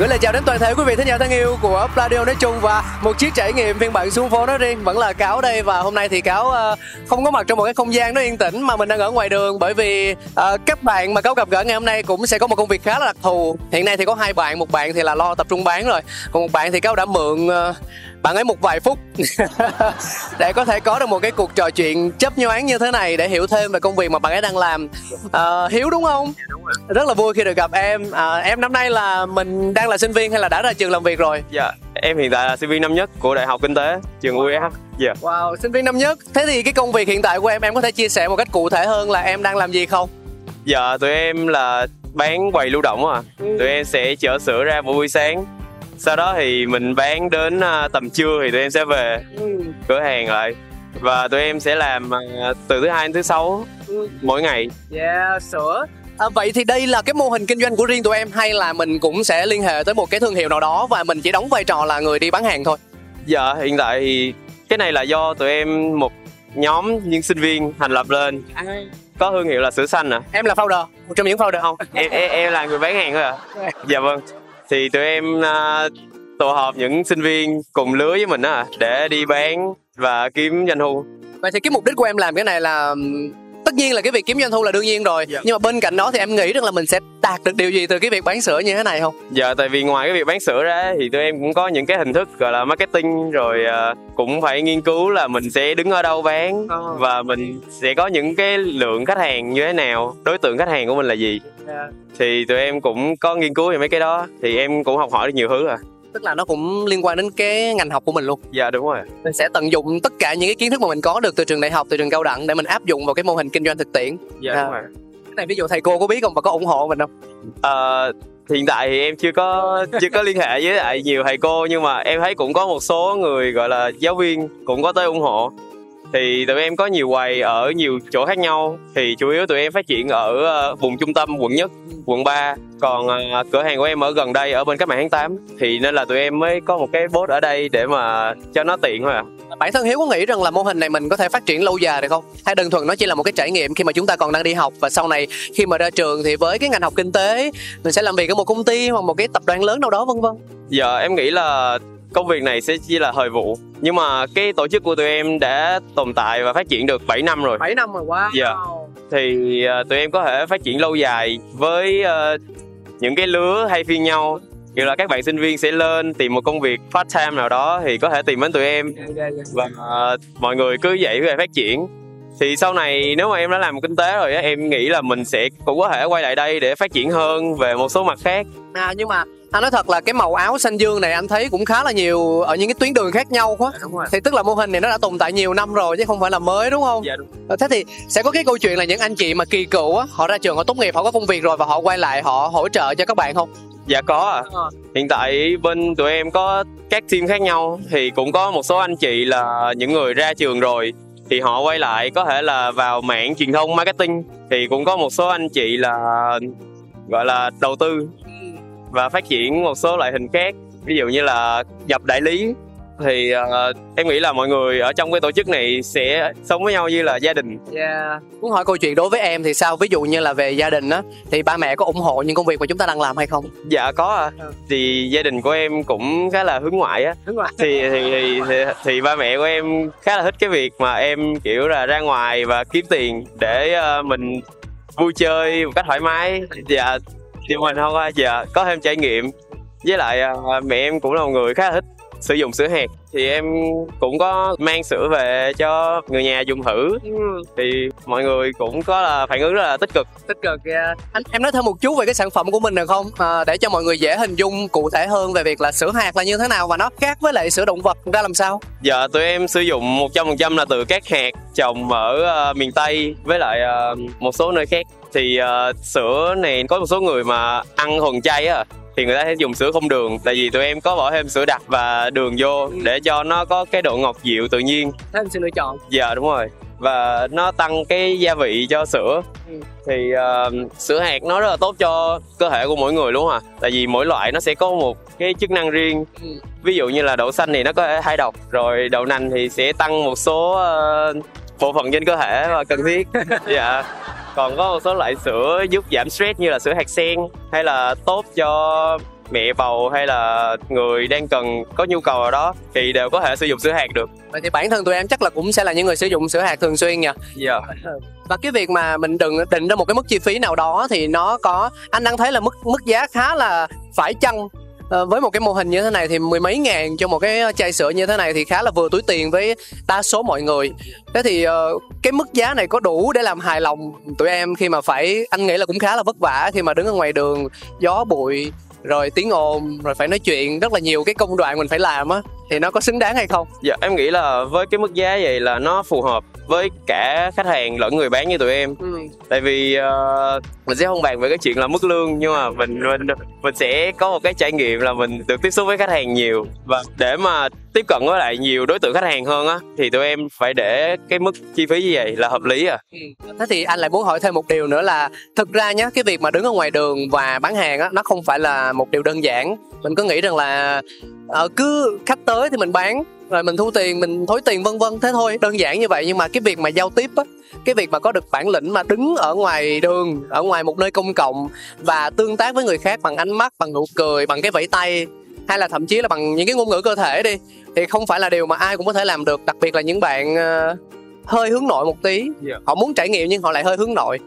Gửi lời chào đến toàn thể quý vị thính giả thân yêu của Pladio nói chung và một chiếc trải nghiệm phiên bản xuống phố nói riêng. Vẫn là cáo đây và hôm nay thì cáo uh, không có mặt trong một cái không gian nó yên tĩnh mà mình đang ở ngoài đường bởi vì uh, các bạn mà cáo gặp gỡ ngày hôm nay cũng sẽ có một công việc khá là đặc thù. Hiện nay thì có hai bạn một bạn thì là lo tập trung bán rồi còn một bạn thì cáo đã mượn uh, bạn ấy một vài phút. Để có thể có được một cái cuộc trò chuyện chấp nhoáng như thế này để hiểu thêm về công việc mà bạn ấy đang làm. À, hiếu đúng không? Rất là vui khi được gặp em. À, em năm nay là mình đang là sinh viên hay là đã ra trường làm việc rồi? Dạ em hiện tại là sinh viên năm nhất của đại học kinh tế trường UEH dạ. Wow sinh viên năm nhất. Thế thì cái công việc hiện tại của em em có thể chia sẻ một cách cụ thể hơn là em đang làm gì không? Dạ tụi em là bán quầy lưu động à tụi em sẽ chở sữa ra mỗi buổi sáng sau đó thì mình bán đến uh, tầm trưa thì tụi em sẽ về cửa hàng lại và tụi em sẽ làm uh, từ thứ hai đến thứ sáu mỗi ngày yeah sữa À, vậy thì đây là cái mô hình kinh doanh của riêng tụi em hay là mình cũng sẽ liên hệ tới một cái thương hiệu nào đó và mình chỉ đóng vai trò là người đi bán hàng thôi? Dạ hiện tại thì cái này là do tụi em một nhóm những sinh viên thành lập lên. À. Có thương hiệu là sữa xanh à. Em là founder, một trong những founder không? em, em em là người bán hàng thôi à. dạ vâng thì tụi em uh, tụ họp những sinh viên cùng lứa với mình á để đi bán và kiếm doanh thu vậy thì cái mục đích của em làm cái này là tất nhiên là cái việc kiếm doanh thu là đương nhiên rồi dạ. nhưng mà bên cạnh đó thì em nghĩ rằng là mình sẽ đạt được điều gì từ cái việc bán sữa như thế này không? Dạ tại vì ngoài cái việc bán sữa ra thì tụi em cũng có những cái hình thức gọi là marketing rồi uh, cũng phải nghiên cứu là mình sẽ đứng ở đâu bán oh. và mình sẽ có những cái lượng khách hàng như thế nào đối tượng khách hàng của mình là gì. Dạ. thì tụi em cũng có nghiên cứu về mấy cái đó thì em cũng học hỏi được nhiều thứ à. Tức là nó cũng liên quan đến cái ngành học của mình luôn? Dạ đúng rồi. Mình sẽ tận dụng tất cả những cái kiến thức mà mình có được từ trường đại học từ trường cao đẳng để mình áp dụng vào cái mô hình kinh doanh thực tiễn. Dạ à, đúng rồi này ví dụ thầy cô có biết không và có ủng hộ mình không? À, hiện tại thì em chưa có chưa có liên hệ với lại nhiều thầy cô nhưng mà em thấy cũng có một số người gọi là giáo viên cũng có tới ủng hộ. Thì tụi em có nhiều quầy ở nhiều chỗ khác nhau thì chủ yếu tụi em phát triển ở ờ, vùng trung tâm quận nhất quận 3 còn uh, cửa hàng của em ở gần đây ở bên cách mạng tháng 8 thì nên là tụi em mới có một cái bốt ở đây để mà cho nó tiện thôi à. Bản thân hiếu có nghĩ rằng là mô hình này mình có thể phát triển lâu dài được không? Hay đơn thuần nó chỉ là một cái trải nghiệm khi mà chúng ta còn đang đi học và sau này khi mà ra trường thì với cái ngành học kinh tế mình sẽ làm việc ở một công ty hoặc một cái tập đoàn lớn nào đó vân vân? Dạ em nghĩ là công việc này sẽ chỉ là thời vụ. Nhưng mà cái tổ chức của tụi em đã tồn tại và phát triển được 7 năm rồi. 7 năm rồi wow. Dạ. Thì uh, tụi em có thể phát triển lâu dài với uh, những cái lứa hay phiên nhau. Kiểu là các bạn sinh viên sẽ lên tìm một công việc part time nào đó thì có thể tìm đến tụi em. Và uh, mọi người cứ vậy về phát triển. Thì sau này nếu mà em đã làm kinh tế rồi á em nghĩ là mình sẽ cũng có thể quay lại đây để phát triển hơn về một số mặt khác. À nhưng mà anh nói thật là cái màu áo xanh dương này anh thấy cũng khá là nhiều ở những cái tuyến đường khác nhau quá rồi. thì tức là mô hình này nó đã tồn tại nhiều năm rồi chứ không phải là mới đúng không dạ đúng. Ờ, thế thì sẽ có cái câu chuyện là những anh chị mà kỳ cựu á họ ra trường họ tốt nghiệp họ có công việc rồi và họ quay lại họ hỗ trợ cho các bạn không dạ có à. hiện tại bên tụi em có các team khác nhau thì cũng có một số anh chị là những người ra trường rồi thì họ quay lại có thể là vào mạng truyền thông marketing thì cũng có một số anh chị là gọi là đầu tư và phát triển một số loại hình khác ví dụ như là nhập đại lý thì uh, em nghĩ là mọi người ở trong cái tổ chức này sẽ sống với nhau như là gia đình. Yeah. Muốn hỏi câu chuyện đối với em thì sao? Ví dụ như là về gia đình á thì ba mẹ có ủng hộ những công việc mà chúng ta đang làm hay không? Dạ có à. Ừ. Thì gia đình của em cũng khá là hướng ngoại á. Hướng ngoại. Thì, thì thì thì thì ba mẹ của em khá là thích cái việc mà em kiểu là ra ngoài và kiếm tiền để uh, mình vui chơi một cách thoải mái. Dạ thì mình không dạ có thêm trải nghiệm. Với lại uh, mẹ em cũng là một người khá thích sử dụng sữa hạt. Thì em cũng có mang sữa về cho người nhà dùng thử. Ừ. thì mọi người cũng có là phản ứng rất là tích cực. Tích cực yeah. anh em nói thêm một chút về cái sản phẩm của mình được không? À, để cho mọi người dễ hình dung cụ thể hơn về việc là sữa hạt là như thế nào và nó khác với lại sữa động vật ra làm sao? Dạ tụi em sử dụng một trăm phần trăm là từ các hạt trồng ở uh, miền tây với lại uh, một số nơi khác thì uh, sữa này có một số người mà ăn thuần chay á thì người ta sẽ dùng sữa không đường. Tại vì tụi em có bỏ thêm sữa đặc và đường vô để cho nó có cái độ ngọt dịu tự nhiên. Thêm sự lựa chọn. Dạ đúng rồi. Và nó tăng cái gia vị cho sữa. Ừ. thì uh, sữa hạt nó rất là tốt cho cơ thể của mỗi người luôn à tại vì mỗi loại nó sẽ có một cái chức năng riêng. Ừ. ví dụ như là đậu xanh thì nó có thể hai độc rồi đậu nành thì sẽ tăng một số ờ, bộ phận trên cơ thể và cần thiết. Dạ còn có một số loại sữa giúp giảm stress như là sữa hạt sen hay là tốt cho mẹ bầu hay là người đang cần có nhu cầu nào đó thì đều có thể sử dụng sữa hạt được. Vậy thì bản thân tụi em chắc là cũng sẽ là những người sử dụng sữa hạt thường xuyên nha dạ. Và cái việc mà mình đừng định ra một cái mức chi phí nào đó thì nó có anh đang thấy là mức mức giá khá là phải chăng Ờ, với một cái mô hình như thế này thì mười mấy ngàn cho một cái ờ, chai sữa như thế này thì khá là vừa túi tiền với đa số mọi người. Thế thì ờ, cái mức giá này có đủ để làm hài lòng tụi em khi mà phải, anh nghĩ là cũng khá là vất vả khi mà đứng ở ngoài đường, gió bụi, rồi tiếng ồn, rồi phải nói chuyện, rất là nhiều cái công đoạn mình phải làm á. Thì nó có xứng đáng hay không? Dạ em nghĩ là với cái mức giá vậy là nó phù hợp với cả khách hàng lẫn người bán như tụi em. Tại vì ờ, mình sẽ không bàn về cái chuyện là mức lương nhưng mà mình mình mình sẽ có một cái trải nghiệm là mình được tiếp xúc với khách hàng nhiều. Và để mà tiếp cận với lại nhiều đối tượng khách hàng hơn á thì tụi em phải để cái mức chi phí như vậy là hợp lý à. Thế thì anh lại muốn hỏi thêm một điều nữa là thực ra nhá cái việc mà đứng ở ngoài đường và bán hàng á nó không phải là một điều đơn giản. Mình cứ nghĩ rằng là ờ, cứ khách tới thì mình bán rồi mình thu tiền mình thối tiền vân vân thế thôi. Đơn giản như vậy nhưng mà cái việc mà giao tiếp á cái việc mà có được bản lĩnh mà đứng ở ngoài đường ở ngoài một nơi công cộng và tương tác với người khác bằng ánh mắt bằng nụ cười bằng cái vẫy tay hay là thậm chí là bằng những cái ngôn ngữ cơ thể đi thì không phải là điều mà ai cũng có thể làm được. Đặc biệt là những bạn ờ, hơi hướng nội một tí. Dạ. họ muốn trải nghiệm nhưng họ lại hơi hướng nội.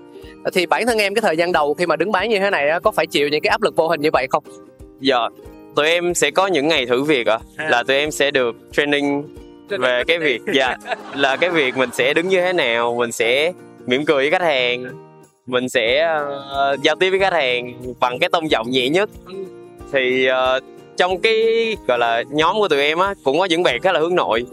Thì bản thân em cái thời gian đầu khi mà đứng bán như thế này á, có phải chịu những cái áp lực vô hình như vậy không? Dạ tụi em sẽ có những ngày thử việc à, À. là tụi em sẽ được training về cái việc dạ là cái việc mình sẽ đứng như thế nào mình sẽ mỉm cười với khách hàng mình sẽ ờ, giao tiếp với khách hàng bằng cái tông giọng nhẹ nhất. Thì ờ, trong cái gọi là nhóm của tụi em á cũng có những bạn khá là hướng nội.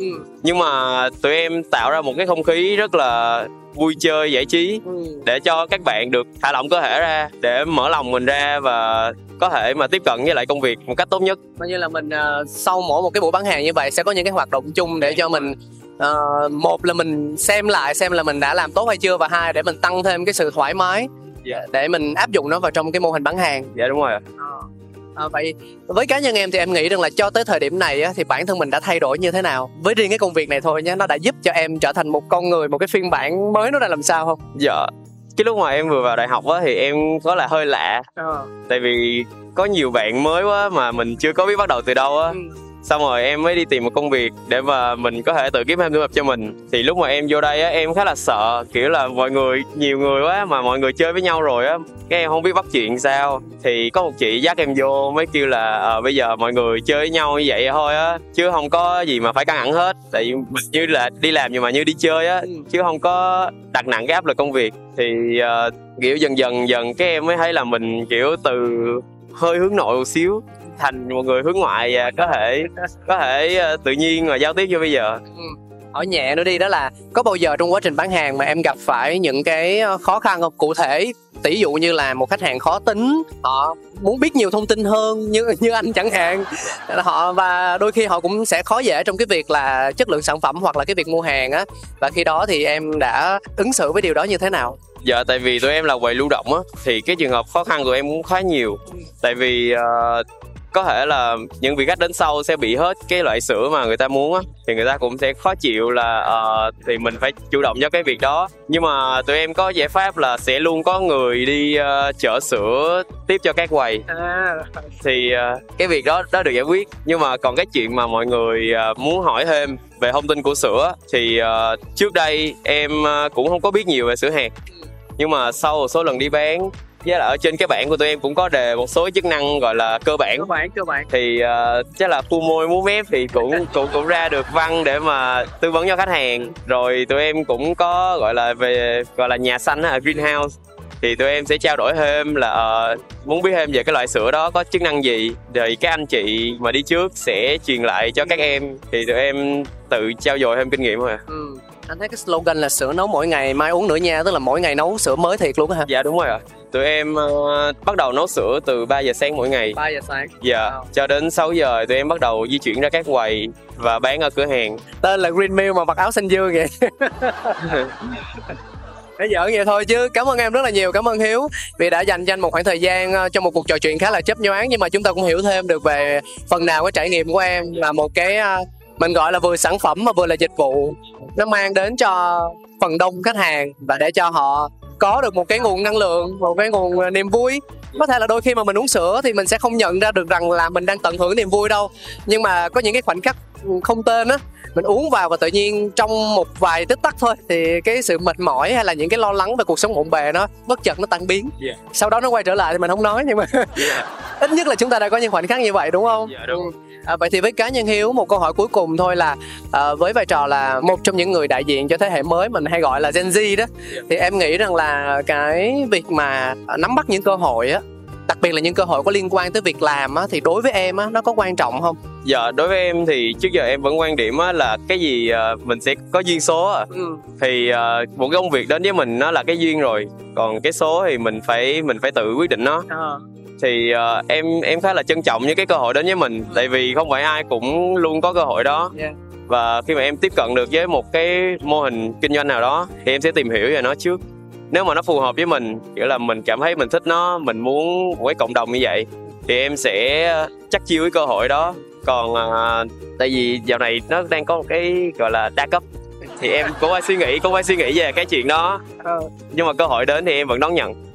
Nhưng mà tụi em tạo ra một cái không khí rất là vui chơi giải trí để cho các bạn được thả lỏng cơ thể ra để mở lòng mình ra và có thể mà tiếp cận với lại công việc một cách tốt nhất. Coi như là mình ờ, sau mỗi một cái buổi bán hàng như vậy sẽ có những cái hoạt động chung để cho mình ờ, một là mình xem lại xem là mình đã làm tốt hay chưa và hai để mình tăng thêm cái sự thoải mái Dạ. để mình áp dụng nó vào trong cái mô hình bán hàng. Dạ đúng rồi ạ À, vậy với cá nhân em thì em nghĩ rằng là cho tới thời điểm này á, thì bản thân mình đã thay đổi như thế nào? Với riêng cái công việc này thôi nhé nó đã giúp cho em trở thành một con người một cái phiên bản mới nó ra làm sao không? Dạ cái lúc mà em vừa vào đại học á thì em có là hơi lạ. Tại vì có nhiều bạn mới quá mà mình chưa có biết bắt đầu từ đâu á xong rồi em mới đi tìm một công việc để mà mình có thể tự kiếm thêm thu nhập cho mình. Thì lúc mà em vô đây á em khá là sợ kiểu là mọi người nhiều người quá mà mọi người chơi với nhau rồi á cái em không biết bắt chuyện sao. Thì có một chị dắt em vô mới kêu là ờ, bây giờ mọi người chơi với nhau như vậy thôi á chứ không có gì mà phải căng thẳng hết. Tại vì mình như là đi làm nhưng mà như đi chơi á chứ không có đặt nặng cái áp lực công việc. Thì ờ, kiểu dần dần dần cái em mới thấy là mình kiểu từ hơi hướng nội một xíu thành một người hướng ngoại và có thể có thể ờ, tự nhiên mà giao tiếp như bây giờ. Hỏi nhẹ nữa đi đó là có bao giờ trong quá trình bán hàng mà em gặp phải những cái ờ, khó khăn không? Cụ thể tỷ dụ như là một khách hàng khó tính họ muốn biết nhiều thông tin hơn như như anh chẳng hạn. Họ và đôi khi họ cũng sẽ khó dễ trong cái việc là chất lượng sản phẩm hoặc là cái việc mua hàng á. Và khi đó thì em đã ứng xử với điều đó như thế nào? Dạ tại vì tụi em là quầy lưu động á thì cái trường hợp khó khăn của em cũng khá nhiều. Tại vì ờ, có thể là những vị khách đến sau sẽ bị hết cái loại sữa mà người ta muốn á thì người ta cũng sẽ khó chịu là ờ, thì mình phải chủ động cho cái việc đó. Nhưng mà tụi em có giải pháp là sẽ luôn có người đi ờ, chở sữa tiếp cho các quầy. Thì ờ, cái việc đó đó được giải quyết. Nhưng mà còn cái chuyện mà mọi người ờ, muốn hỏi thêm về thông tin của sữa thì ờ, trước đây em ờ, cũng không có biết nhiều về sữa hạt. Nhưng mà sau một số lần đi bán với lại ở trên cái bảng của tụi em cũng có đề một số chức năng gọi là cơ bản. Bạn cơ bạn thì uh, chắc là khu môi múa mép thì cũng cũng cũng ra được văn để mà tư vấn cho khách hàng. Rồi tụi em cũng có gọi là về gọi là nhà xanh á, greenhouse. Thì tụi em sẽ trao đổi thêm là ờ, muốn biết thêm về cái loại sữa đó có chức năng gì. Rồi các anh chị mà đi trước sẽ truyền lại cho các em. Thì tụi em tự trao dồi thêm kinh nghiệm thôi à. Ừ. anh thấy cái slogan là sữa nấu mỗi ngày mai uống nữa nha tức là mỗi ngày nấu sữa mới thiệt luôn hả? Dạ đúng rồi ạ. Tụi em uh, bắt đầu nấu sữa từ 3 giờ sáng mỗi ngày. 3 giờ sáng. Dạ wow. cho đến 6 giờ tụi em bắt đầu di chuyển ra các quầy và bán ở cửa hàng. Tên là Green Mill mà mặc áo xanh dương vậy. Nói giỡn vậy thôi chứ cảm ơn em rất là nhiều cảm ơn Hiếu. Vì đã dành cho anh một khoảng thời gian ờ, trong một cuộc trò chuyện khá là chấp nhoáng nhưng mà chúng ta cũng hiểu thêm được về phần nào cái trải nghiệm của em là một cái ờ, mình gọi là vừa sản phẩm mà vừa là dịch vụ. Nó mang đến cho phần đông khách hàng và để cho họ có được một cái nguồn năng lượng, một cái nguồn à, niềm vui. Có thể là đôi khi mà mình uống sữa thì mình sẽ không nhận ra được rằng là mình đang tận hưởng niềm vui đâu. Nhưng mà có những cái khoảnh khắc ừ, không tên á mình uống vào và tự nhiên trong một vài tích tắc thôi thì cái sự mệt mỏi hay là những cái lo lắng về cuộc sống bộn bề nó bất chợt nó tan biến yeah. sau đó nó quay trở lại thì mình không nói nhưng mà yeah. ít nhất là chúng ta đã có những khoảnh khắc như vậy đúng không yeah, đúng. À, vậy thì với cá nhân hiếu một câu hỏi cuối cùng thôi là à, với vai trò là một trong những người đại diện cho thế hệ mới mình hay gọi là Gen Z đó yeah. thì em nghĩ rằng là cái việc mà nắm bắt những cơ hội á đặc biệt là những cơ hội có liên quan tới việc làm á thì đối với em á nó có quan trọng không dạ đối với em thì trước giờ em vẫn quan điểm á là cái gì uh, mình sẽ có duyên số à ừ. thì uh, một cái công việc đến với mình nó là cái duyên rồi còn cái số thì mình phải mình phải tự quyết định nó. À. thì uh, em em khá là trân trọng những cái cơ hội đến với mình tại vì không phải ai cũng luôn có cơ hội đó. Yeah và khi mà em tiếp cận được với một cái mô hình kinh doanh nào đó thì em sẽ tìm hiểu về nó trước. Nếu mà nó phù hợp với mình kiểu là mình cảm thấy mình thích nó mình muốn một cái cộng đồng như vậy thì em sẽ chắc chiêu cái cơ hội đó còn à, tại vì dạo này nó đang có một cái gọi là đa cấp. Thì em cũng phải suy nghĩ cũng phải suy nghĩ về cái chuyện đó. Ờ. nhưng mà cơ hội đến thì em vẫn đón nhận. ừ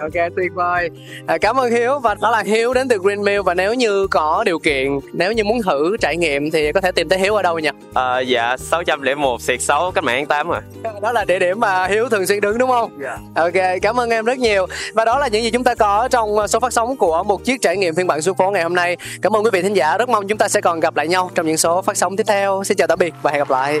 ok tuyệt vời. À, cảm ơn hiếu và đó là hiếu đến từ green mill và nếu như có điều kiện nếu như muốn thử trải nghiệm thì có thể tìm tới hiếu ở đâu nhỉ? À, dạ 601 xịt 6 cách mạng 8 à đó là địa điểm mà hiếu thường xuyên đứng đúng không? Dạ. Ok cảm ơn em rất nhiều. Và đó là những gì chúng ta có trong số phát sóng của một chiếc trải nghiệm phiên bản xuống phố ngày hôm nay. Cảm ơn quý vị thính giả rất mong chúng ta sẽ còn gặp lại nhau trong những số phát sóng tiếp theo. Xin chào tạm biệt và hẹn gặp lại